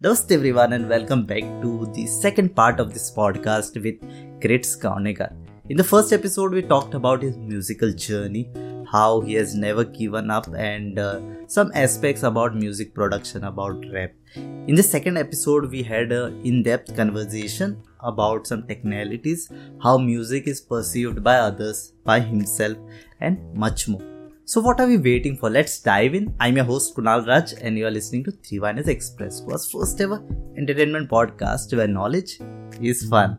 Namaste everyone and welcome back to the second part of this podcast with Krits Kaunekar. In the first episode, we talked about his musical journey, how he has never given up, and uh, some aspects about music production, about rap. In the second episode, we had an in depth conversation about some technicalities, how music is perceived by others, by himself, and much more. So, what are we waiting for? Let's dive in. I'm your host Kunal Raj, and you are listening to Three Viners Express, was first ever entertainment podcast where knowledge is fun.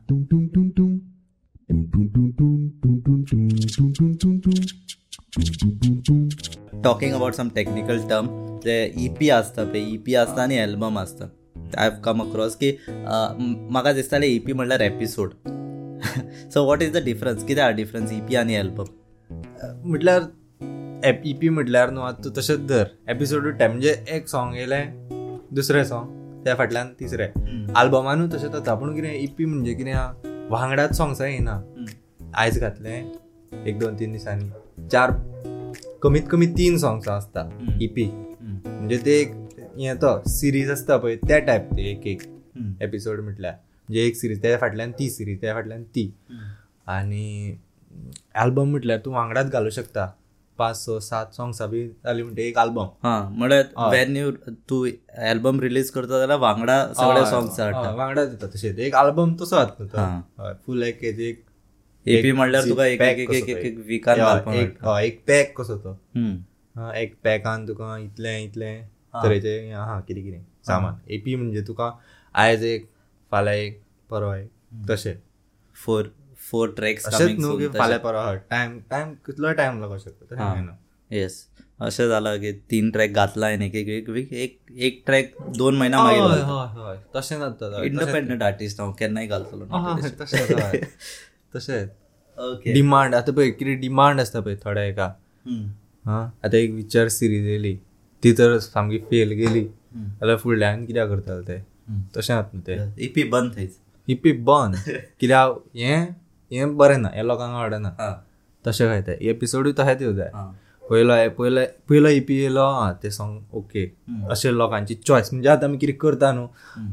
Talking about some technical term, जे EP आसता पळय EP आसता आनी album आसता I have come across की म्हाका दिसतालें EP म्हणल्यार episode so what is the difference कितें आहा डिफरन्स EP आनी एल्बम म्हटल्यार E P म्हटल्यार न्हू आतां तूं तशेंच धर. एपिसोड टायम म्हणजे एक सॉंग येयलें दुसरें सॉंग त्या फाटल्यान तिसरें आल्बमानूय तशेंच जाता पूण कितें ई पी म्हणजे कितें आहा वांगडाच सॉंग्स येना आयज घातलें एक दोन तीन दिसांनी. चार कमीत कमी तीन सॉंग्स आसता ई पी म्हणजे ते एक हें तो सिरीज आसता पळय त्या टायप ते एक एक एपिसोड म्हटल्यार म्हणजे एक सिरीज त्या फाटल्यान ती सिरीज त्या फाटल्यान ती. आनी आल्बम म्हटल्यार तूं वांगडाच घालूं शकता. पाच स सात सॉंग्सां बी जाली म्हणटा एक आल्बम हा म्हळ्यार वेन यू तू एल्बम रिलीज करता जाल्यार वांगडा सगळे सॉंग्स हाडटा वांगडा दिता तशें एक आल्बम तसो हा. हय फूल एक हेजे एक एपी म्हणल्यार तुका एक एक एक एक एक. विकान हय, पॅक कसो तो. हा, एक पॅकान तुका इतलें इतलें तरेचें. आहा कितें कितें? सामान. एपी म्हणजे तुका आयज एक फाल्यां एक परवा एक. तशें फोर फोर ट्रॅक्स अशेंच न्हू की फाल्यां परवा हय टायम टायम कितलोय टायम लागो शकता. येस अशें जालां की तीन ट्रॅक घातला हांवें एक एक वीक एक एक ट्रॅक दोन महिना मागीर तशें जाता हय, इंडिपेंडंट आर्टिस्ट हांव केन्नाय घालतलो तशेंच ओके डिमांड आतां पळय कितें डिमांड आसता पळय थोड्या एका. हा आतां एक विचार सिरीज येयली ती तर सामकी फेल गेली. जाल्यार फुडल्यान कित्याक करताले ते? तशें जाता न्हू ते. इपी बंद थंयच. हिपी बंद. कित्याक हें हें बरें ना हें लोकांक आवडना. हा. तशें काय ते. एपिसोडूय तशेंच येवं जाय हा. पयलो पयलो पयलो इपी येयलो आं ते सॉंग ओके अशें लोकांची चॉयस म्हणजे आतां आमी कितें करता न्हू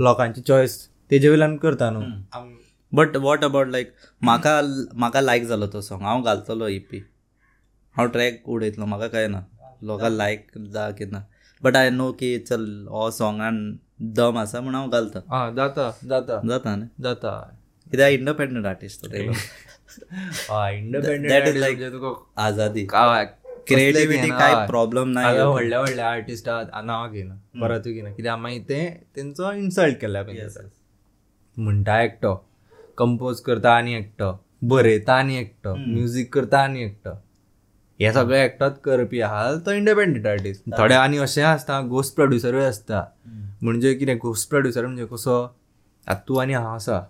लोकांची चॉयस तेजे वयल्यान करता न्हू बट वॉट अबाउट लायक म्हाका म्हाका लायक जालो तो सॉंग हांव घालतलो इपी हांव ट्रॅक उडयतलो म्हाका काय ना. लोकां लायक जा की ना. बट आय नो की चल हो सॉंगान दम आसा म्हण हांव घालता. आं जाता जाता. जाता न्ही जाता. कित्याक इंडिपेंडंट आर्टिस्ट इंडिपेंडंट आजादी क्रिएटिव्हिटी काय प्रॉब्लेम नाही व्हडल्या व्हडल्या आर्टिस्ट नांवां घेना परतूय घेना कित्याक मागीर ते तेंचो इन्सल्ट केल्या म्हणटा एकटो कंपोज करता आनी एकटो बरयता आनी एकटो म्युजीक करता आनी एकटो हे सगळे एकटोच करपी आहा तो इंडिपेंडंट आर्टिस्ट थोडे आनी अशें आसता गोस्ट प्रोड्युसरूय आसता म्हणजे कितें गोस्ट प्रोड्युसर म्हणजे कसो आतां तूं आनी हांव आसा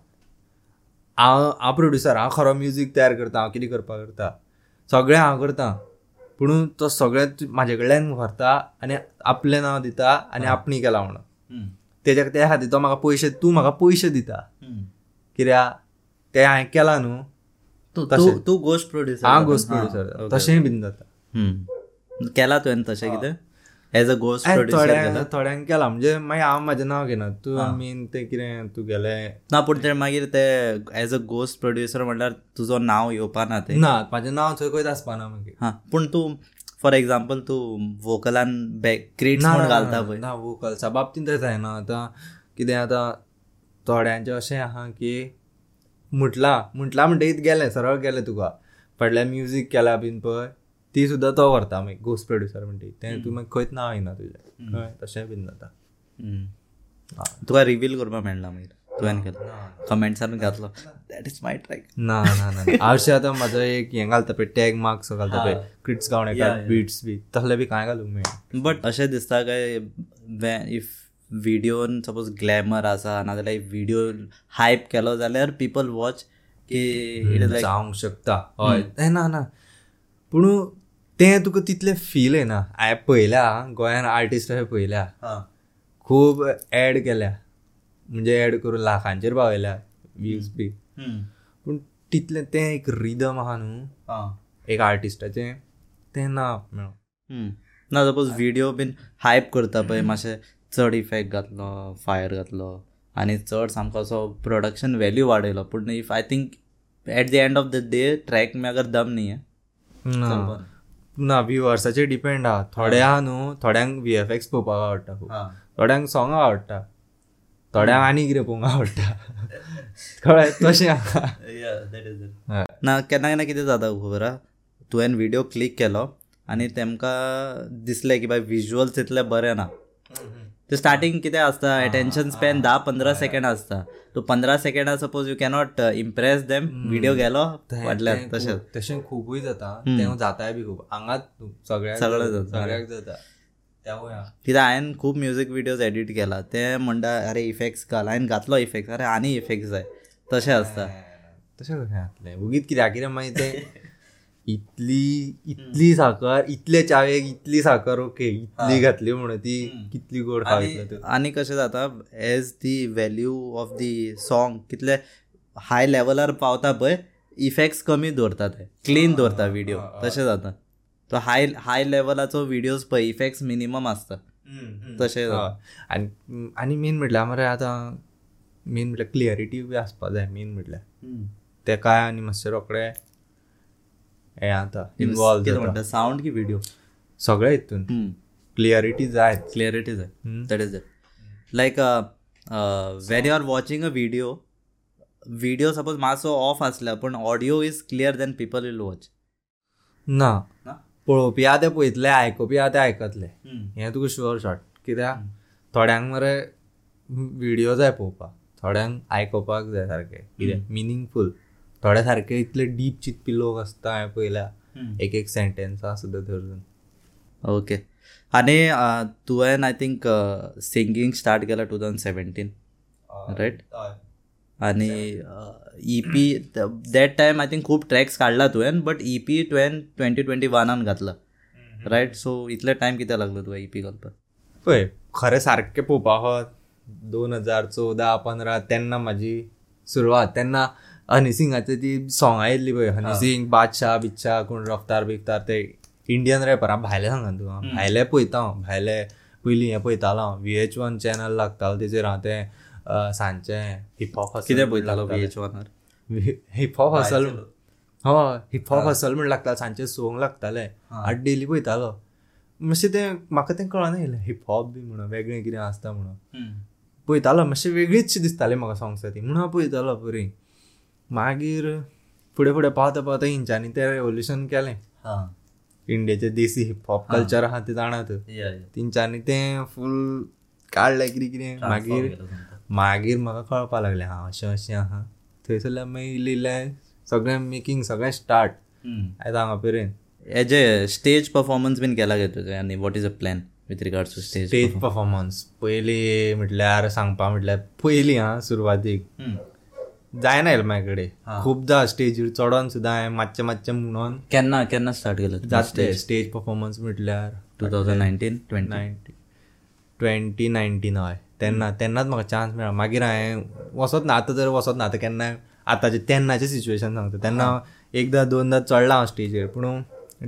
हांव हांव प्रोड्युसर हांव खरो म्युजीक तयार करता हांव कितें करपाक करता. सगळें हांव करता. पूण तो सगळें म्हाजे कडल्यान व्हरता आनी आपलें नांव दिता आनी आपणी केला म्हणून. तेज्या त्या खातीर तो म्हाका पयशे तूं म्हाका पयशे दिता. कित्याक ते हांवें केला न्हू तूं तूं गोस्ट प्रोड्युसर हांव गोस्ट प्रोड्युसर तशेंय बीन जाता केला तुवें तशें कितें? एज अ गोस्ट थोड्या थोड्यांक केला म्हणजे मागीर हांव म्हाजें नांव घेना तूं मेन तें कितें तूं गेलें ना पूण ते मागीर ते एज अ गोस्ट प्रोड्युसर म्हणल्यार तुजो नांव येवपा ना ते. ना म्हाजें नांव थंय खंयच आसपाना मागीर. हा पूण तूं फॉर एग्जाम्पल तूं वोकलान बॅक क्रिएट्स ना, म्हूण घालता पळय. ना वोकल्सा बाबतींत तशें जायना आतां कितें आतां थोड्यांचें अशें आहा की म्हटलां म्हटलां म्हणटकीत गेलें सरळ गेलें तुका. फाटल्यान म्युजीक केला बीन पळय. ती सुद्दां तो व्हरता मागीर गोस्ट प्रोड्युसर म्हणटी तें तूं मागीर खंयच नांव येना तुजें कळ्ळें तशेंय बीन जाता तुका रिवील करपा मेळना मागीर तुवें केलो. कमेंट्सान घातलो. दॅट इज माय ट्रॅक ना ना ना. हांवशें आतां म्हाजो एक हें घालता पळय टॅग मार्क्स घालता पळय. क्रिट्स गावणेकार बिट्स बी. तसलें बी कांय घालूंक मेळना बट अशें दिसता काय इफ व्हिडिओन सपोज ग्लॅमर आसा नाजाल्यार इफ व्हिडिओ हायप केलो जाल्यार पीपल वॉच की जावंक शकता. हय. तें ना ना. पूण तें तुका तितलें फील येना हांवें पळयल्या गोंयान आर्टिस्ट अशें पळयल्या. खूब एड केल्या. म्हणजे एड करून लाखांचेर पावयल्या व्ह्यूज बी. पूण तितलें तें एक रिदम आहा न्हू. एक आर्टिस्टाचें तें ना मेळो ना सपोज व्हिडिओ बीन हायप करता पळय मातशें चड इफेक्ट घातलो फायर घातलो आनी चड सामको असो प्रोडक्शन व्हॅल्यू वाडयलो. पूण if I think at the end of the day track मे अगर दम न्ही ना व्ह्युअर्साचेर डिपेंड आहा थोडे आहा न्हू थोड्यांक व्ही एफ एक्स पळोवपाक आवडटा खूब थोड्यांक सॉंग आवडटा. थोड्यांक आनी कितें पळोवंक आवडटा. कळ्ळें? तशें आहा. ना केन्ना केन्ना कितें जाता खबर आहा तुवें व्हिडिओ क्लिक केलो आनी तेमकां दिसलें की बाय विज्युअल्स इतले बरे ना. ते स्टार्टींग कितें आसता एटेन्शन स्पॅन धा पंदरा सेकंड आसता तूं पंदरा सेकंडा suppose you cannot impress them video गेलो फाटल्यान तें तशेंच. खूब- तशें खूबूय जाता. तें जाताय बी खूब हांगाच सगळ्याक सगळें जाता. सगळ्याक जाता. कित्याक हांवें खूब म्युजीक विडियोज एडिट केला. ते म्हणटा अरे इफेक्ट्स घाल. हांवें घातलो इफेक्ट्स अरे आनी इफेक्ट्स जाय तशें आसता तशें कशें जातलें उगीत कित्याक कितें मागीर तें इतली इतली साकर इतले चावेक इतली साकर ओके इतली घातली म्हणून ती कितली गोड खायतलो आनी कशें जाता as the value of the song कितले हाय लेवलार पावता पळय इफेक्ट्स कमी दवरता ते क्लीन दवरता व्हिडिओ तशें जाता तो हाय हाय लेवलाचो व्हिडियोज पळय इफेक्ट्स मिनिमम आसता तशें. आनी आनी मेन म्हटल्यार मरे आतां मेन म्हटल्यार क्लियरिटी बी आसपा जाय मेन म्हटल्यार ते काय आनी मातशें रोखडे हें आता इनवॉल्व कितें म्हणटा सावंड की व्हिडिओ सगळे हितून क्लियरिटी जाय क्लियरिटी जाय that is it like when you are watching a video video suppose मातसो ऑफ आसल्या पूण audio is clear then people will watch ना. ना? पळोवपी आहा ते पळयतले आयकुपी आहा ते आयकतले हें तुका शुअर शॉट कित्याक थोड्यांक मरे व्हिडिओ जाय पळोवपाक. थोड्यांक आयकुपाक जाय सारकें. कितें मिनींगफूल थोडे सारके इतले डीप चिंतपी लोक आसता हांवें एक एक सेंटेन्सां सुद्दां धरून ओके आनी तुवें आय थिंक सिंगींग स्टार्ट केला टू थावजंड सेवेंटीन रायट आनी E P that time I think खूब ट्रॅक्स काडला तुवें बट ई पी तुवें ट्वेंटी ट्वेंटी वनान घातला. रायट सो इतले टायम कित्याक लागलो तुका ई पी घालपाक पळय खरें सारकें पळोवपाक दोन हजार चवदा पंदरा तेन्ना म्हाजी सुरवात. तेन्ना हनी सिंगाची ती सोंगां येयल्ली पळय हनी सिंग बादशाह बिच्छा कोण रफ्तार बिफ्तार ते इंडियन रॅपरां भायले सांगा तुका भायले पळयता हांव. भायले पयलीं हें पळयतालो हांव. व्ही एच वन चॅनल लागतालो तेजेर हांव तें सांजचें हिपहॉप कितें पळयतालो व्ही एच वनार हिपहॉप हसल हय हिपहॉप हसल म्हण लागता सांजचे सोंग लागताले. हांव डेली पळयतालो मातशें तें म्हाका तें कळना येयलें. हिपहॉप बी म्हणून वेगळें कितें आसता म्हणून. पळयतालो मातशें वेगळीच दिसताली म्हाका सॉंग्स ती. म्हणून हांव पळयतालो बरी मागीर फुडें फुडें पावता पावता हिंच्यांनी तें रेवल्युशन केलें. हां. इंडियाचें देसी हिपहॉप कल्चर आहा तें जाणात. तेंच्यांनी तें फूल काडलें कितें कितें. मागीर मागीर म्हाका कळपा लागलें हां अशें अशें आहा थंयसरल्यान मागीर इल्लें इल्लें सगळें मेकींग सगळें स्टार्ट आयज हांगा पर्यंत हेजे स्टेज परफॉर्मन्स बीन केला गे तुजे आनी what is a plan with regards to stage stage performance पयली म्हटल्यार सांगपा म्हटल्यार पयलीं आं सुरवातीक. जायना येयलें म्हाजे कडेन खुबदां स्टेजीर चडोन सुद्दां हांवें मातशें मातशें म्हणून. केन्ना केन्ना स्टार्ट केलं जातले स्टेज परफॉर्मन्स म्हटल्यार two thousand nineteen twenty ninety twenty nineteen हय तेन्ना तेन्नाच म्हाका चान्स मेळ्ळा मागीर हांवें वचत ना आतां जर वचत ना आतां केन्ना आतांचे तेन्नाचें सिच्युएशन सांगता. तेन्ना एकदां दोनदां चडला हांव स्टेजीर पूण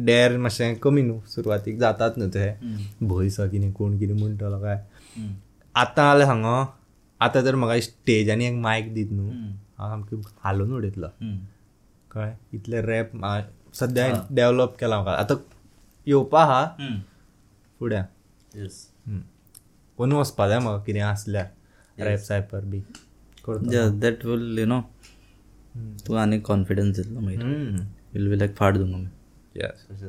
डेर मातशें कमी न्हू सुरवातीक जातात न्हू ते. भंय सा कितें कोण कितें म्हणटलो काय. आतां जाल्यार सांगो आतां जर म्हाका स्टेजांनी एक मायक दीत न्हू हांव सामकी हालोवन उडयतलो कळ्ळें इतले रॅप सद्या डेवलप केला म्हाका आतां येवपा आहा फुडें कोण वचपा जाय म्हाका कितें आसल्यार rap cypher B. That will you know तूं आनी कॉन्फिडन्स येतलो मागीर वील बी लायक फाट दूंगा येस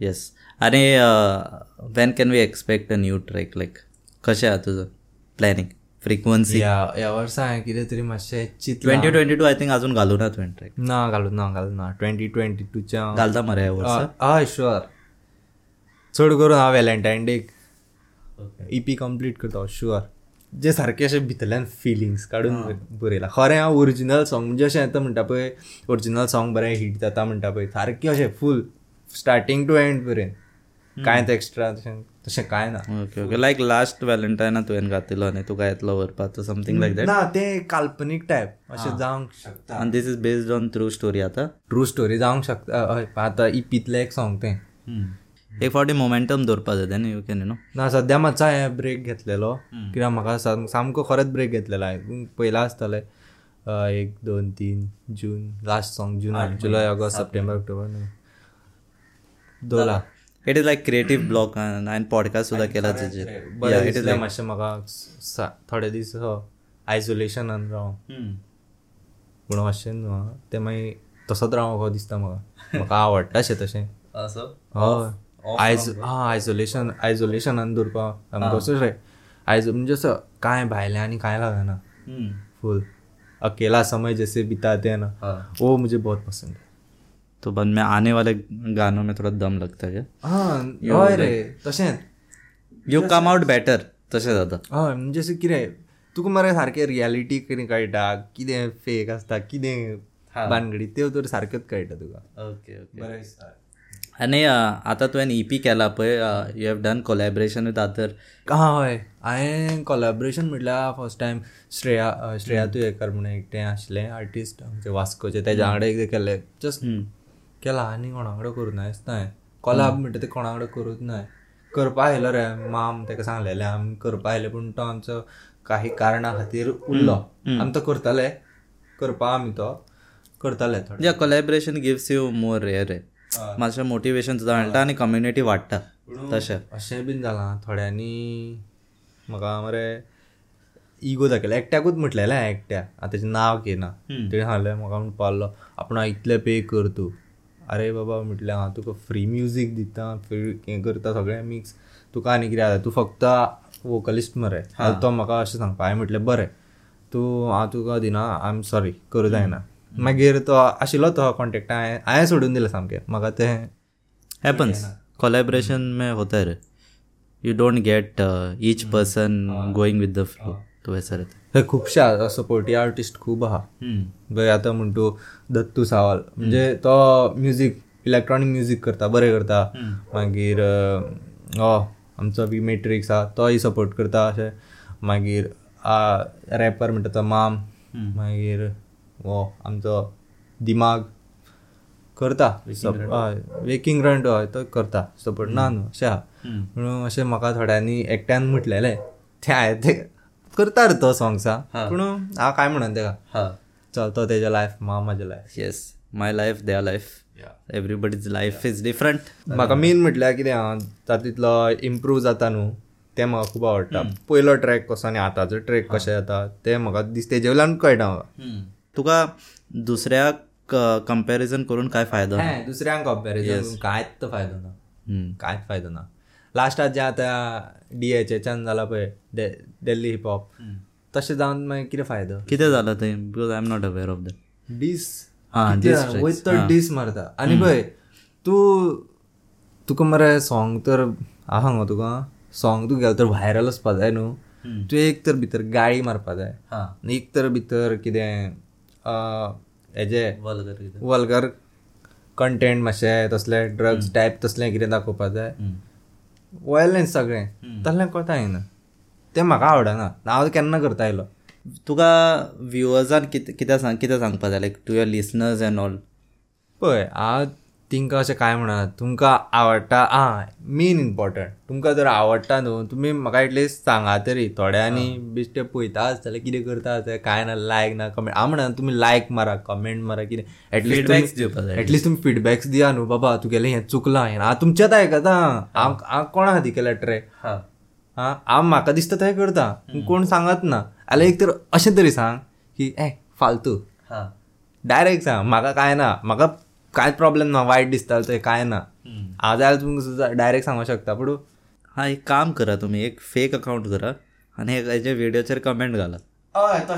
येस आनी when can we expect a new track like कशें आहा तुजो प्लॅनिंग फ्रिक्वन्सी ह्या ह्या वर्सा हांवें कितें तरी मातशें twenty twenty two I think अजून घालूं ना तुवें ट्रॅक ना घालूं ना घालूं ना. ट्वेंटी ट्वेंटी टूच्या घालता मरे ह्या वर्सा हय शुअर चड करून हांव व्हॅलेंटायन डेक इपी कंप्लीट करता शुअर जे सारके अशें भितरल्यान फिलिंग्स काडून बरयला खरें हांव ओरिजिनल सॉंग म्हणजे अशें येता म्हणटा पळय ओरिजिनल सॉंग बरें हिट जाता म्हणटा पळय. सारकें अशें फूल स्टार्टींग टू एंड पर्यंत. कांयच एक्स्ट्रा तशें कांय ना. ओके ओके लायक लास्ट व्हॅलेंटायना तुवें घातिलो आनी तुका येतलो व्हरपाक समथींग लायक दॅट ना तें काल्पनीक टायप अशें जावंक शकता आनी दीस is based on true story आतां? ट्रू स्टोरी जावंक शकता हय आतां इपीतलें एक सॉंग तें. एक फावटी मोमेंटम दवरपा जाय then you can you know ना सध्या मातसो हांवें ब्रेक घेतलेलो. कित्याक म्हाका साम- सामको खरेंच ब्रेक घेतलेलो हांवें पयला आसतले एक दोन तीन जून लास्ट सॉंग जून जुलय ऑगस्ट सप्टेंबर ऑक्टोबर न्हू दोला. It is like creative block हांवें पॉडकास्ट सुद्दां केला तेजेर बरें दिसलें मातशें म्हाका थोडे दीस आयसोलेशनान रावन पूण अशें न्हू. तें मागीर तसोच कहो दिसता म्हाका म्हाका आवडटा अशें तशें हय आयज हा आयसोलेशन आयसोलेशनान दवरपा सामको रे. आयज म्हणजे असं कांय भायलें आनी कांय लागना फुल अकेला समय जैसे बिताते हैं. ना वो मुझे बहुत पसंद है तो बाद में आने वाले गानों में थोड़ा दम लगता है। हा हय रे तशेंच यू कम आउट बेटर तशें जाता हय म्हणजे अशें कितें तुका मरे सारकें रियलिटी कितें कळटा कितें फेक आसता कितें बानगडी त्यो तर सारक्योच कळटा तुका ओके ओके बरें दिसता आनी आतां तुवें ईपी केला पळय you have done collaboration with other हय हांवें कोलॅबरेशन म्हटल्यार फर्स्ट टायम श्रेया श्रेया तुयेकर म्हणून एकटें आशिल्लें आर्टिस्ट आमचे वास्कोचे तेज्या वांगडा एकदां केल्लें जस्ट केला आनी कोणा कडेन करूं ना दिसता हांवें कोलाब म्हणटा तें कोणा कडेन करूच ना करपा आयलो रे माम ताका सांगलेलें आमी करपा आयले पूण तो आमचो काही कारणां खातीर उरलो. आमी तो करताले करपा आमी तो करताले थोडे. Collaboration gives you more rare रे. मातशें मोटिवेशन सुद्दां मेळटा आनी कम्युनिटी वाडटा. तशें. अशें बीन जालां थोड्यांनी म्हाका मरे इगो दाखयला. एकट्याकूच म्हटलेलें हांवें एकट्या. आतां तेजें नांव घेयना तेणें सांगलें म्हाका म्हणून पावलो आपण इतले पे कर तूं. अरे बाबा म्हटलें हांव तुका फ्री म्युजीक दिता फ्री हें करता सगळें मिक्स तुका आनी कितें जाता तू फक्त वोकलिस्ट मरे तो म्हाका अशें सांगपा हांवें म्हटलें बरें तूं हांव तुका दिना आय एम सॉरी करूं जायना मागीर तो आशिल्लो तो कॉन्टेक्ट हांवें हांवें सोडून दिलें सामकें. म्हाका तें हैपन्स कोलैबोरेशन में होता रे. You don't get each person going with the flow तो वैसा रहता थंय खुबशे सपोर्टी आर्टिस्ट खूब आहा बय आतां म्हण तूं दत्तू सावल. म्हणजे तो म्युजीक इलेक्ट्रॉनीक म्युजीक करता बरें करता. मागीर हो आमचो बी मेट्रिक्स आहा तोय सपोर्ट करता अशें. मागीर रॅपर म्हणटा तो माम. मागीर हो आमचो दिमाग करता. हय वेकिंग रंट हय तो करता. सपोर्ट ना न्हू अशें आहा म्हणून अशें म्हाका थोड्यांनी एकट्यान म्हटलेलें. तें हांवें तें करता रे तो सॉंग्सा पूण हांव काय म्हणन तेका हाँ. चलतो तेजे लायफ मा म्हाजे life yes my life there life everybody's life is different म्हाका मेन म्हटल्यार कितें आहा तातूंतलो इम्प्रूव जाता न्हू तें म्हाका खूब आवडटा. पयलो ट्रॅक कसो आनी आतांचो ट्रॅक कशें जाता तें म्हाका दिसता तेजे वयल्यान कळटा म्हाका. तुका दुसऱ्याक कंपॅरिझन करून काय फायदो? ना. हें दुसऱ्यांक कंपॅरिजन कांयच फायदो ना. कांयच फायदो ना. लास्टात जें आतां डी एच एचान जालां पळय डे दिल्ली हिपहॉप तशें जावन मागीर कितें फायदो? कितें जालां थंय because I am not aware of that डीस हा. वयत तर डीस मारता. आनी पळय तूं तुका मरे सॉंग तर हांव सांगो तुका सॉंग तूं गेलो तर व्हायरल वचपा जाय न्हू? तूं एक तर भितर गाळी मारपा जाय एक तर भितर कितें हेजे वल्गर कंटेंट मातशें तसले ड्रग्स टायप तसलें कितें दाखोवपा जाय वायलन्स सगळें. तसलें कोता येना तें म्हाका आवडना. हांव केन्ना करता आयलो. तुका व्ह्युअर्सान कितें कितें सांग कितें सांगपा जाय? Like to your listeners and all? पळय हांव तिंका अशें कांय म्हणना तुमकां आवडटा? आं मेन इम्पॉर्टंट तुमकां जर आवडटा न्हू तुमी म्हाका एटलिस्ट सांगा तरी. थोड्यांनी बेश्टे पळयता आसतले कितें करता आसतले कांय ना लायक ना कमेंट हांव म्हणना तुमी लायक मारा कमेंट मारा कितें. At least. एटलिस्ट तुमी फिडबॅक्स दिया न्हू बाबा तुगेलें हें चुकलां हें हांव तुमचेंच आयकता हांव हांव कोणा खातीर केल्या ट्रॅक हां. हां. हांव म्हाका दिसता थंय करता. कोण सांगत ना. जाल्यार एक तर अशें तरी सांग की ए फालतू. हां. डायरेक्ट सांग. म्हाका काय ना म्हाका कांयच प्रॉब्लेम ना वायट दिसता ते काय ना. हांव जाल्यार तुमकां डायरेक्ट सांगूंक शकता पूण हां एक काम करा तुम्ही एक फेक अकाउंट करा आणि हे- हेजे व्हिडिओचेर कमेंट घाला.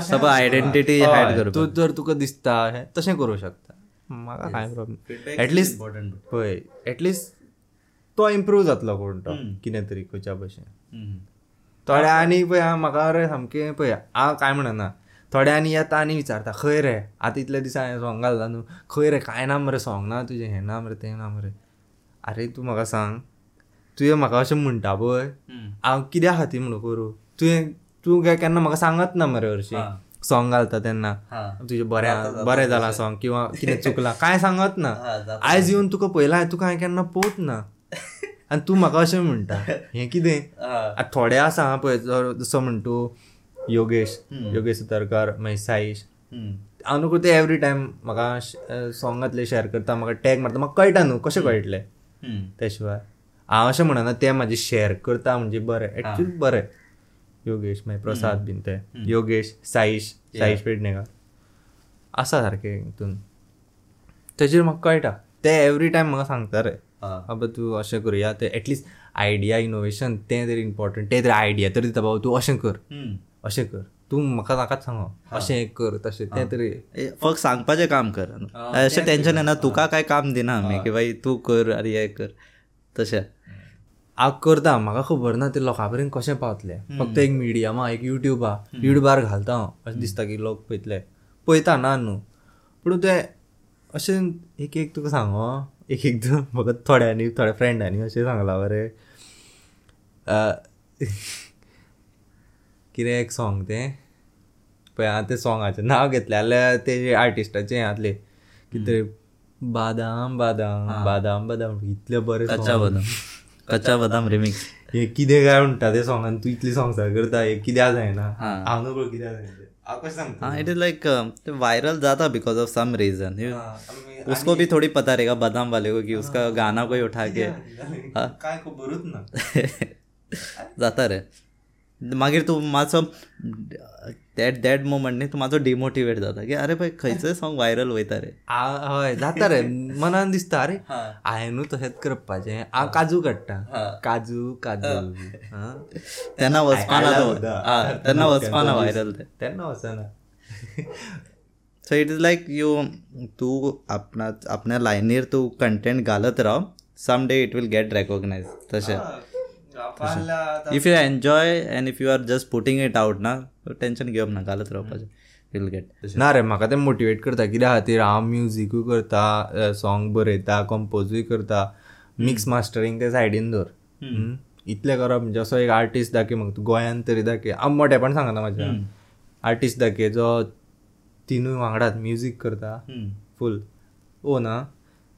सब आयडेंटिटी हायड करपा तूं जर तुका दिसता हें तशें करूं शकता. म्हाका कांय प्रॉब्लेम एटलिस्ट इम्पॉर्टंट पळय एटलिस्ट तो इम्प्रूव जातलो कोण तो कितें तरी खंयच्या भशेन थोड्या आनी पळय म्हाका रे सामकें पळय हांव काय म्हणना थोड्या आनी येता आनी विचारता खंय रे? आतां इतले दिसा हांवें सॉंग घालता न्हू. खंय रे? कांय ना मरे सॉंग ना तुजें? हें ना मरे तें ना मरे आरे तूं म्हाका सांग. तुवें म्हाका अशें म्हणटा पळय. हांव कित्या खातीर म्हणून करूं? तुवें तूं काय केन्ना म्हाका सांगत ना मरे हरशीं. सॉंग घालता तेन्ना. तुजें बरें बरें जालां सॉंग किंवा कितें चुकलां. कांय सांगत ना. आयज येवन तुका पयलां तुका हांवें केन्ना पोवत ना. आनी तूं म्हाका अशें म्हणटा. हें कितें? आतां थोडे आसा पळय जसो म्हणटू योगेश योगेश सुतारकर मागीर साईश. हांव न्हू ते एवरी टायम म्हाका सॉंगातले शेअर करता म्हाका टॅग मारता म्हाका कळटा न्हू कशें कळटलें त्या शिवाय हांव अशें म्हणना ते म्हाजे शेअर करता म्हणजे बरें एक्चुली बरें योगेश मागीर प्रसाद बीन ते योगेश साईश साईश पेडणेकर आसा सारकें हितून तेजेर म्हाका कळटा ते एवरी टायम म्हाका सांगता रे. बाबा तूं अशें करुया ते एटलिस्ट आयडिया इनोवेशन तें तरी इम्पॉर्टंट तें तरी आयडिया तरी दिता बाबा तूं अशें कर. अशें कर. तूं म्हाका नाकाच सांगो. अशें कर तशें तें तरी फक्त सांगपाचें काम कर. अशें टेन्शन येना तुका काय काम दिना आमी की बाई तूं कर आनी हें कर. तशें. हांव करता. म्हाका खबर ना ते लोकां पर्यंत कशें पावतलें फक्त एक मिडियमा एक युट्यूबा युट्यूबार घालता. हांव अशें दिसता की लोक पळयतले पळयता ना न्हू पूण ते अशें एक एक तुका सांगो एक एकदां म्हाका थोड्यांनी थोड्या फ्रेंडांनी अशें सांगलां बरें. कितें एक सॉंग तें? पळय हांव तें सॉंगाचें नांव घेतलें जाल्यार तेजे आर्टिस्टाचें हें जातलें कितें तरी बादाम बादाम बादाम बादाम. इतलें बरें. कच्चा बदाम. कच्चा बदाम रिमिक्स हे कितें काय म्हणटा ते सॉंगान तूं इतली सॉंग्सां करता. हे कित्याक जायना. हांव कित्याक जायना तें. इट इज लाइक वायरल जाता बिकॉज ऑफ सम रीजन उसको भी थोड़ी पता रहेगा बादाम वाले को कि उसका गाना कोई उठा के. काय खबरूच ना. जाता रे मागीर तूं मातसो दॅट दॅट मोमेंट न्ही तूं मातसो डिमोटिवेट जाता. की अरे पळय खंयचोय सॉंग वायरल वयता रे. आ- हय जाता रे. मनान दिसता अरे. हांवें तशेंच करपाचें. हांव काजू काडटा काजू काजू. हा. तेन्ना वचपाना तेन्ना वचपाना वायरल ते. तेन्ना वचना. So it is like you तू आपणा आपल्या लायनीर तूं कंटेंट घालत राव. Some day it will get recognise तशें if you enjoy and if you are just putting it out ना टेन्शन घेवप ना घालत रावपाचें. वील गेट ना रे म्हाका ते मोटिवेट करता. कित्या खातीर हांव म्युजिकूय करता सॉंग बरयता कंपोजूय करता. मिक्स मास्टरींग ते सायडीन दवर. इतलें करप म्हणजे असो एक आर्टिस्ट दाखय म्हाका तूं गोंयांत तरी दाखय. हांव मोठेपण सांगना म्हाज्या आर्टिस्ट दाखय जो तिनूय वांगडात म्युजीक करता. फूल ओ ना?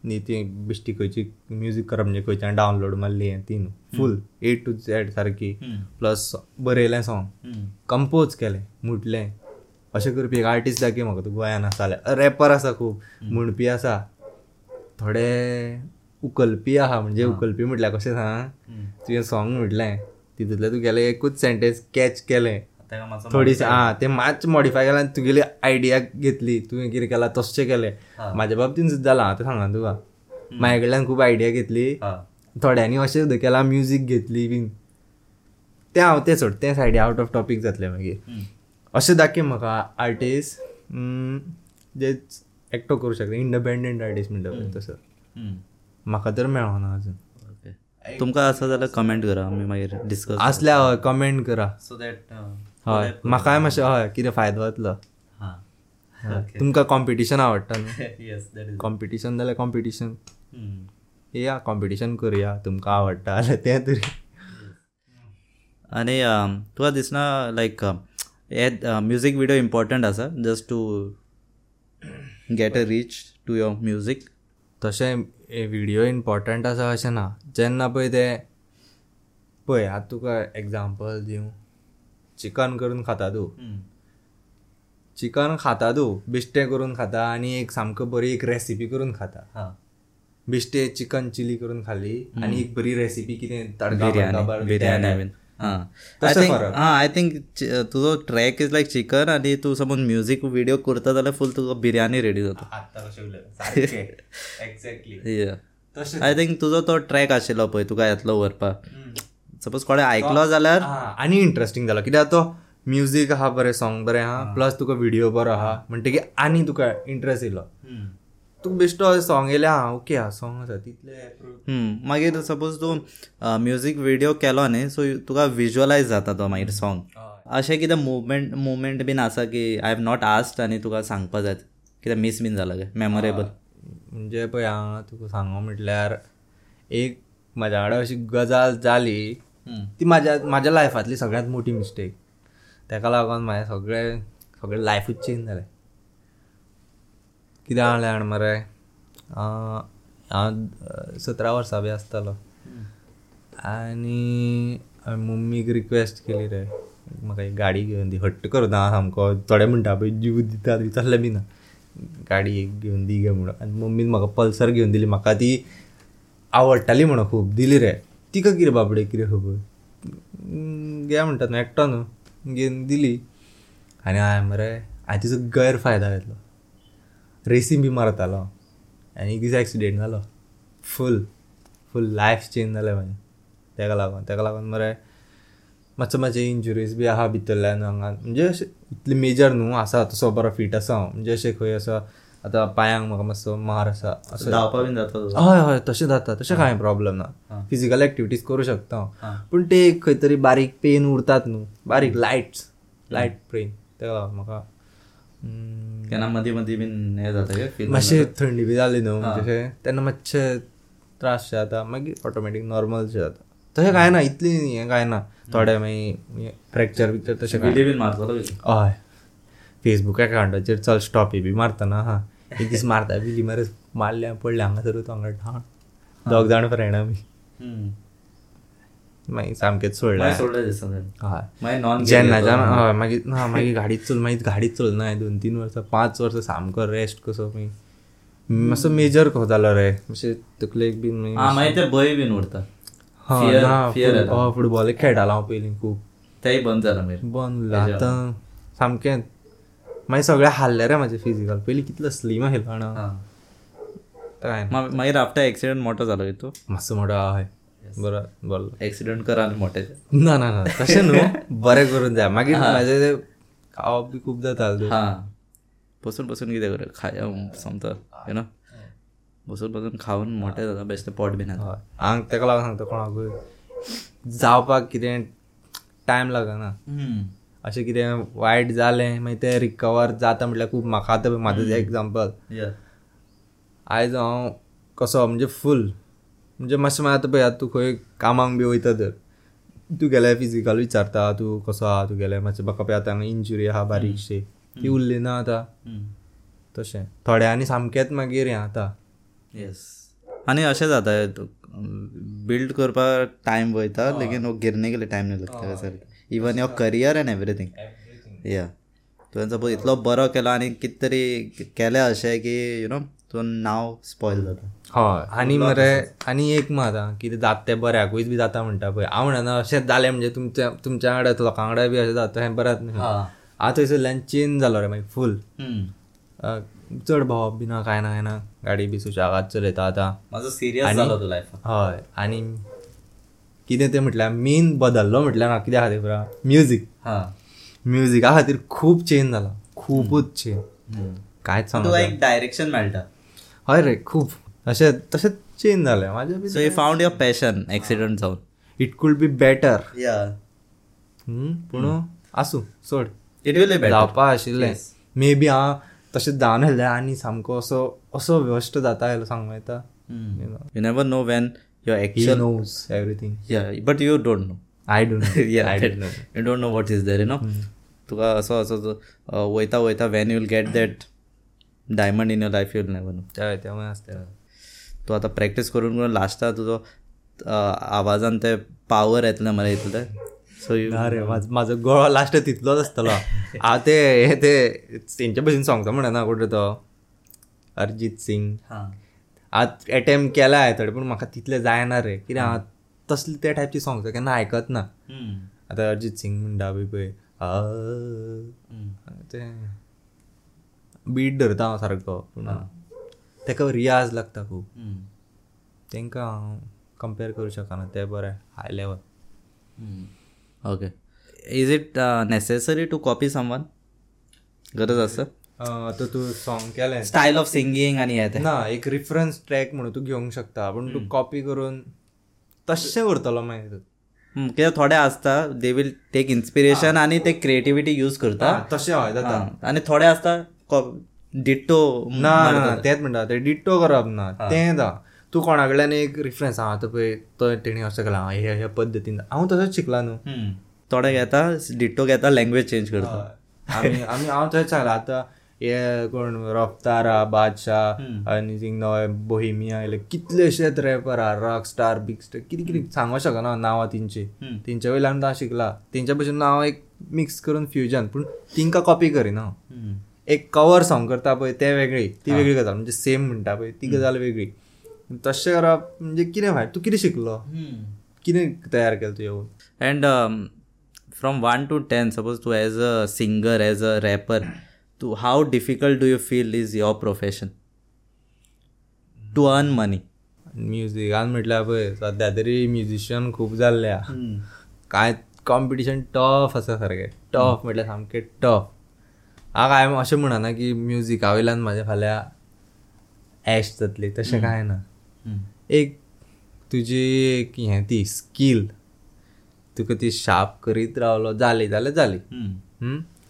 न्ही ती बिश्टी खंयची म्युजीक करप म्हणजे खंयच्यान डावनलोड मारली हें तीन. फूल ए टू झॅड सारकी प्लस बरयलें सॉंग कंपोज केलें म्हटलें अशें करपी एक आर्टिस्ट दाखय म्हाका तूं गोंयान आसा जाल्यार रॅपर आसा खूब म्हणपी आसा थोडे उकलपी आहा म्हणजे उकलपी म्हटल्यार कशें सांग? तुवें सॉंग म्हटलें तितूंतलें तुगेलें एकूच सेंटेन्स कॅच केलें. थोडीशी आं तें मातशें मॉडिफाय केलें आनी तुगेली आयडिया घेतली तुवें कितें केलां तशें केलें म्हाज्या बाबतींत सुद्दां जालां हांव तें सांगा तुका म्हाजे कडल्यान खूब आयडिया घेतली थोड्यांनी अशें सुद्दां केलां म्युजीक घेतली बीन. तें हांव तें सोड तें सायडी आउट ऑफ टॉपीक जातलें मागीर अशें दाखय म्हाका आर्टिस्ट जे एकटो करूं शकता इंडिपेंडंट आर्टिस्ट म्हणटा पळय तसो. म्हाका तर मेळना अजून. तुमकां आसा जाल्यार कमेंट करा आमी मागीर डिस्कस असल्या हय कमेंट करा. सो दॅट हय. म्हाकाय मातशें हय कितें फायदो जातलो. हां. तुमकां कॉम्पिटिशन आवडटा न्हू? कॉम्पिटिशन जाल्यार कॉम्पिटिशन या कॉम्पिटिशन करुया. तुमकां आवडटा जाल्यार तें तरी. आनी तुका दिसना लायक हे म्युजीक विडियो इम्पॉर्टंट आसा? Just to get a reach to your music तशें व्हिडियो इम्पॉर्टंट आसा अशें ना. जेन्ना पळय ते पळय आतां तुका एग्जाम्पल दिवं. चिकन करून खाता तूं. चिकन खाता तूं बिश्टें करून खाता आनी एक सामको बरी एक रेसिपी करून खाता. हां. बिश्टे चिकन चिली करून खाल्ली आनी एक बरी रेसिपी कितें तडका हां. आय थिंक तुजो ट्रॅक इज लायक चिकन आनी तूं समज म्युजीक विडियो करता जाल्यार फूल तुका बिर्याणी रेडी जाता आय थिंक तुजो तो ट्रॅक आशिल्लो पळय तुका येतलो व्हरपाक सपोज कोणें आयकलो जाल्यार आनी इंट्रस्टींग जालो कित्याक तो म्युजीक आहा बरें सॉंग बरें आहा प्लस तुका व्हिडिओ बरो आहा म्हणटकीर आनी तुका इंट्रस्ट येयलो. तुका बेश्टो सॉंग येयलें आं ओके हा सॉंग आसा तितलें मागीर सपोज तूं म्युजीक विडियो केलो न्ही सो तुका विज्युअलायज जाता तो मागीर सॉंग अशें कितें मुवमेंट मुवमेंट बीन आसा की आय हॅव नॉट आस्ट आनी तुका सांगपा जाय कितें मिस बीन जालां काय? मेमोरेबल म्हणजे पळय हांव तुका सांगो म्हटल्यार एक म्हाज्या वांगडा अशी गजाल जाली ती म्हाज्या म्हाज्या लायफांतली सगळ्यांत मोठी मिस्टेक तेका लागून म्हाजें सगळें सगळें लायफूच चेंज जालें कितें जालें जाण मरे? हांव सतरा वर्सां बी आसतालो आनी हांवें मम्मीक रिक्वेस्ट केली रे. म्हाका एक गाडी घेवन दी. हट्ट करता सामको थोडे म्हणटा पळय जीव दिता विचारलें बी ना. गाडी एक घेवन दी गे म्हणून. आनी मम्मीन म्हाका पल्सर घेवन दिली. म्हाका ती आवडटाली म्हणून खूब दिली रे. तिका कितें बाबडे कितें खबर गे घे म्हणटात न्हू एकटो न्हू घेवन दिली आनी हांवें मरे हांवें तिचो गैरफायदा घेतलो. रेसींग बी मारतालो आनी एक दीस एक्सिडेंट जालो फूल फूल लायफ चेंज जालें म्हाजें तेका लागून तेका लागून मरे मातसो मातशे इंजुरीज बी आहा भितरल्यान हांगा म्हणजे अशें इतले मेजर न्हू आसा तसो बरो फीट आसा हांव म्हणजे अशें खंय असो आतां पांयांक म्हाका मातसो मार आसा असो. धावपा बीन जाता? हय हय तशें जाता तशें कांय प्रॉब्लेम ना फिजिकल एक्टिविटीज करूं शकता. हांव पूण ते एक खंय तरी बारीक पेन उरतात न्हू बारीक लायट्स लायट पेन तेका लागून म्हाका केन्ना मदीं मदीं बीन हें जाता मातशें थंडी बी जाली न्हू म्हणजे तेन्ना मातशे त्रास शे जाता मागीर ऑटोमॅटीक नॉर्मल शे जाता तशें कांय ना इतली हें कांय ना थोडे मागीर फ्रॅक्चर बिक्चर तशें बीन मारतलो. हय. फेसबूक एकाउंटाचेर चल स्टॉप बी मारतना हा. एक दीस मारता बिली मरे मारल्या पडल्या हांगासरूच हांगा ठाण. दोग जाण फ्रेंड आमी. मागीर सामकेंच सोडलें. हय जेन्नाच्यान हय मागीर ना मागीर गाडीच चल मागीर गाडीच चल ना दोन तीन वर्सां पांच वर्सां सामको रेस्ट कसो मागीर मातसो मेजर कसो जालो रे. मातशें तकलेक बीन मागीर ते भंय बीन उरता हय, फुटबॉल खेळटालो हांव पयलीं खूब तेंय बंद जाला मागीर बंद आतां सामकें मागीर सगळें हाल्लें रे म्हाजें फिजिकल पयलीं कितलो स्लीम आशिल्लो जाणा हा. काय? मा- मागीर आफ्टर एक्सिडेंट मोठो जालो तूं. मातसो मोठो हय बरो बरो एक्सिडेंट कर आनी मोठे ना ना ना. तशें न्हू बरें करून जाय मागीर म्हाजें तें खावप बी खूब जाता हा. बसून बसून कितें कर खाय समता यू नो? बसून बसून खावन मोठे जाता बेश्टें पोट बीन. हय. हांव तेका लागून सांगता कोणाकूय जावपाक कितें टायम लागना. अशें कितें वायट जालें मागीर तें रिकवर जाता म्हटल्यार खूब म्हाका आतां म्हाजो एग्जाम्पल. आयज हांव कसो म्हणजे फूल म्हणजे मातशें मागीर आतां पळय आतां तूं खंय कामाक बी वयता तर तूं गेल्यार फिजिकल विचारता तूं कसो आहा तूं गेल्यार मातशें म्हाका पळय आतां इंजुरी आहा बारीकशी ती उरली ना आतां. तशें. थोड्यांनी सामकेंच मागीर हें आतां. येस आनी अशें जाता बिल्ड करपाक टायम वयता लेकीन हो गिरणे गेले टायम नाही लागता even your career and everything या तुवें सपोज इतलो बरो केलो आनी कितें तरी केलें अशें की यू नो तुजो नांव स्पॉयल जाता हय. आनी मरे आनी एक आं कितें जाता तें बऱ्याकूच बी जाता म्हणटा पळय हांव म्हणना अशेंच जालें म्हणजे तुमच्या तुमच्या वांगडा लोकां वांगडा बी अशें जाता हें बरेंच न्ही. हांव थंयसरल्यान चेंज जालो रे मागीर फूल चड भोंवप बी ना कांय ना कांय ना. गाडी बी सुशागाद चलयता आतां. म्हाजो सिरियस जालो तूं लायफान हय. आनी कितें तें म्हटल्यार मेन बदललो म्हटल्यार म्हाका कित्या खातीर पुरा? म्युजीक हा. म्युजिका खातीर खूब चेंज जाला खूबच चेंज कांयच सांगता एक डायरेक्शन मेळटा. हय रे खूब अशें तशेंच चेंज जालें म्हाजें बी so you found your passion accident जावन इट कूड बी बेटर या पूण आसूं सोड. इट विल बी जावपा आशिल्लें. मे बी हांव तशें जावन आसलें आनी सामको असो असो व्यस्त जाता सांगूं येता. You never know when your he actual knows everything या but you don't know I don't yeah, I that- don't know you don't know what is there, you know. तुका असो असो वयता वयता when you'll get that diamond in your life you'll never know तें तें आसता तूं आतां प्रॅक्टीस करून करून लास्टा अ, आवाजान ते पावर येतलें मरे इतलें सो यू ना रे म्हाजो म्हाजो गळो लास्ट तितलोच आसतलो हांव ते हे ते तेंच्या भशेन सांगता म्हणना कुठे तो अरिजीत सिंग. हांव एटेम्प केला हांवें थोडे पूण म्हाका तितलें जायना रे कित्याक हांव तसले त्या टायपची सॉंग्स केन्ना आयकत ना. आतां अरिजीत सिंग म्हणटा पळय पळय ते बीट धरता हांव सारको पूण तेका रियाज लागता खूब तेंकां हांव कंपेर करूं शकना ते बरें high level okay is it necessary to copy someone गरज आसा आतां तूं सॉंग केलें स्टायल ऑफ सिंगींग आनी हें तें ना एक रिफरन्स ट्रॅक म्हणून तूं घेवंक शकता. पूण तूं कॉपी करून तशें करतलो मागीर कित्याक थोडे आसता दे वील टेक इन्स्पिरेशन आनी ते क्रिएटिविटी यूज करता. तशें हय जाता हां, आनी थोडे आसता डिट्टो ना ना तेंच म्हणटा ते डिट्टो करप ना. तें जा तू कोणा कडल्यान एक रिफरन्स आहा आतां पळय तो तेणी असो केला हे हे पद्दतीन हांव तसोच शिकला न्हू थोडे घेता डिट्टो घेता लँग्वेज चेंज करता. आमी हांव थंयच सांगला आतां हे कोण रफ्तारा बादशाह आनी थिंग नवे बोहिमिया आयले कितलेशेच रॅपर आहा रॉक स्टार बिग स्टार कितें कितें सांगूंक शकना नांवां तेंची तेंच्या वयल्यान हांव शिकला. तेंच्या भशेन हांव एक मिक्स करून फ्युजन पूण तिंका कॉपी करिना हांव एक कवर सॉंग करता पळय ते वेगळी ती वेगळी गजाल म्हणजे सेम म्हणटा पळय ती गजाल वेगळी. तशें करप म्हणजे कितें भायर तूं कितें शिकलो? कितें तयार केलें तुवें um, from 1 to 10, suppose to as a singer, as a rapper, to how difficult do you feel is your profession? To earn money? म्युझिकान म्हटल्यार पळय सध्या तरी म्युझिशियन खूब जाल्ल्या काय कॉम्पिटिशन टफ आसा सारकें टफ म्हटल्यार सामकें टफ हांव काय अशें म्हणना की म्युझिका वयल्यान म्हाज्या फाल्यां एश जातली. तशें कांय ना. एक तुजी एक हें ती स्कील तुका ती शार्प करीत रावलो जाली जाल्यार जाली?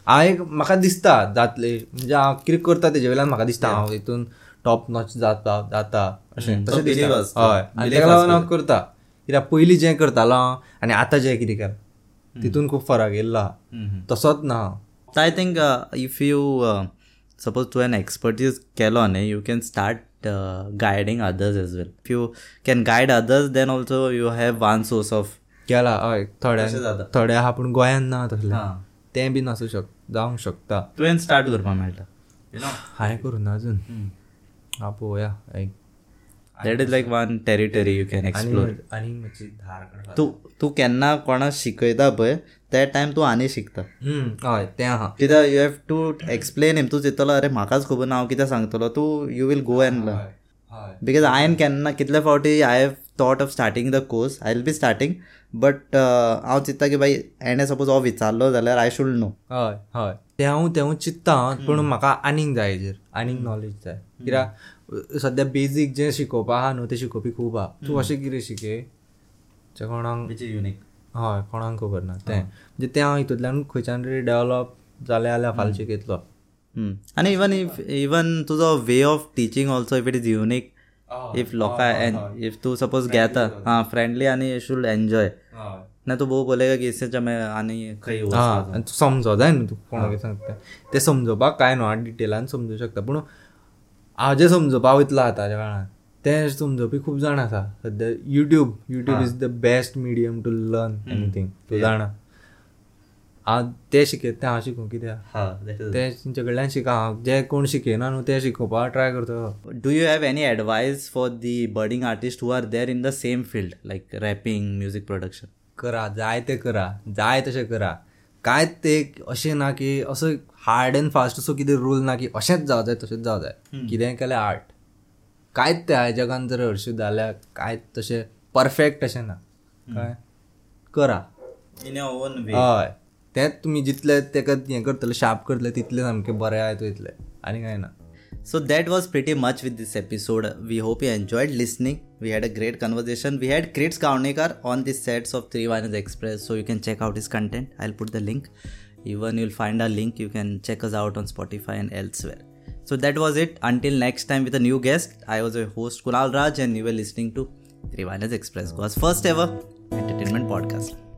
हांव एक म्हाका दिसता जातले म्हणजे हांव कितें करता तेजे वयल्यान म्हाका दिसता. हांव हितून टॉप नॉच जाता जाता. अशें तो तशें दिसता. हय. आनी तेका लागून हांव करता. कित्याक पयलीं जें करतालो हांव आनी आतां जें कितें केलां तितून खूब फरक येयल्लो आहा तसोच ना. हांव if you uh, suppose to an expertise केलो न्ही can start uh, guiding others as well. If you can guide others, then also you have one source of केला हय. थोड्या. थोडे आहा पूण गोंयान ना तसलें. तें बीन आसूं शक जावंक शकता. तुवें स्टार्ट करपाक मेळटा यू नो हांवें करूं ना अजून. हांव पळोवया एक. That is like one territory you can explore आनी मातशी धार तूं तूं केन्ना कोणाक शिकयता पळय त्या टायम तूं आनी शिकता. हम्म, हय तें आहा कित्याक you have to explain him तूं चिंतलो अरे म्हाकाच खबर ना हांव कितें सांगतलो तूं you will go and learn हय. बिकॉज हांवें केन्ना कितले फावटी I have thought of starting the course I will be starting but हांव चिंत्ता की बाई एणे सपोज हो विचारलो जाल्यार आय शूड नो हय हय. तें हांव तें चित्ता पूण म्हाका आनीक जाय हेजेर आनीक नॉलेज जाय. कित्याक सद्या बेजीक जें शिकोवपा आहा न्हू तें शिकोवपी खूब आहा. तूं अशें कितें शिके जें कोणाक युनीक हय कोणाक खबर ना तें म्हणजे तें हांव हितूंतल्यान खंयच्यान तरी डेवलप जालें जाल्यार फाल्यां शिकयतलो आनी इवन इफ इवन तुजो way of teaching also if it is unique if लोकां इफ तूं सपोज घेता हां फ्रेंडली आनी शूड एन्जॉय ना तूं भोव बोलेगा की इससे मैं आनी खंय हा तूं समजो जाय न्हू तूं कोणाक सांगता. तें समजोवपाक कांय न्हू हांव डिटेलान समजूं शकता. पूण हांव जें समजोवपाक वयतलो आतांच्या काळान तें समजोवपी खूब जाण आसा सद्या YouTube YouTube is the best medium to learn anything तूं जाणा हांव तें शिकयता तें हांव शिकूं कित्याक तें तेंचे कडल्यान शिका हांव जे कोण शिकयना न्हू तें शिकोवपाक ट्राय करता do you have any advice for the budding artists who are there in the same field like rapping music production? करा जाय तें करा जाय तशें करा कांयच ते अशें ना की असो हार्ड एंड फास्ट असो कितें रूल ना की अशेंच जावं जाय तशेंच जावं जाय कितेंय केलें आर्ट कांयच ते ह्या जगान जर हरशीं जाल्यार कांयच तशें परफेक्ट अशें ना काय करा own way. हय तेच तुम्ही जितले त्या हे करतले शार्प करतले तितले समके बरे आहे तो इतले आणि काय ना. So that was pretty much with this episode we hope you enjoyed listening we had a great conversation we had Krits Gaonekar on this sets of three wine express so you can check out is content I put the link even you'll find a link you can check us out on Spotify and elsewhere so that was it until next time with a new guest I was a host Kunal Raj and you were listening to three wine express was first ever entertainment podcast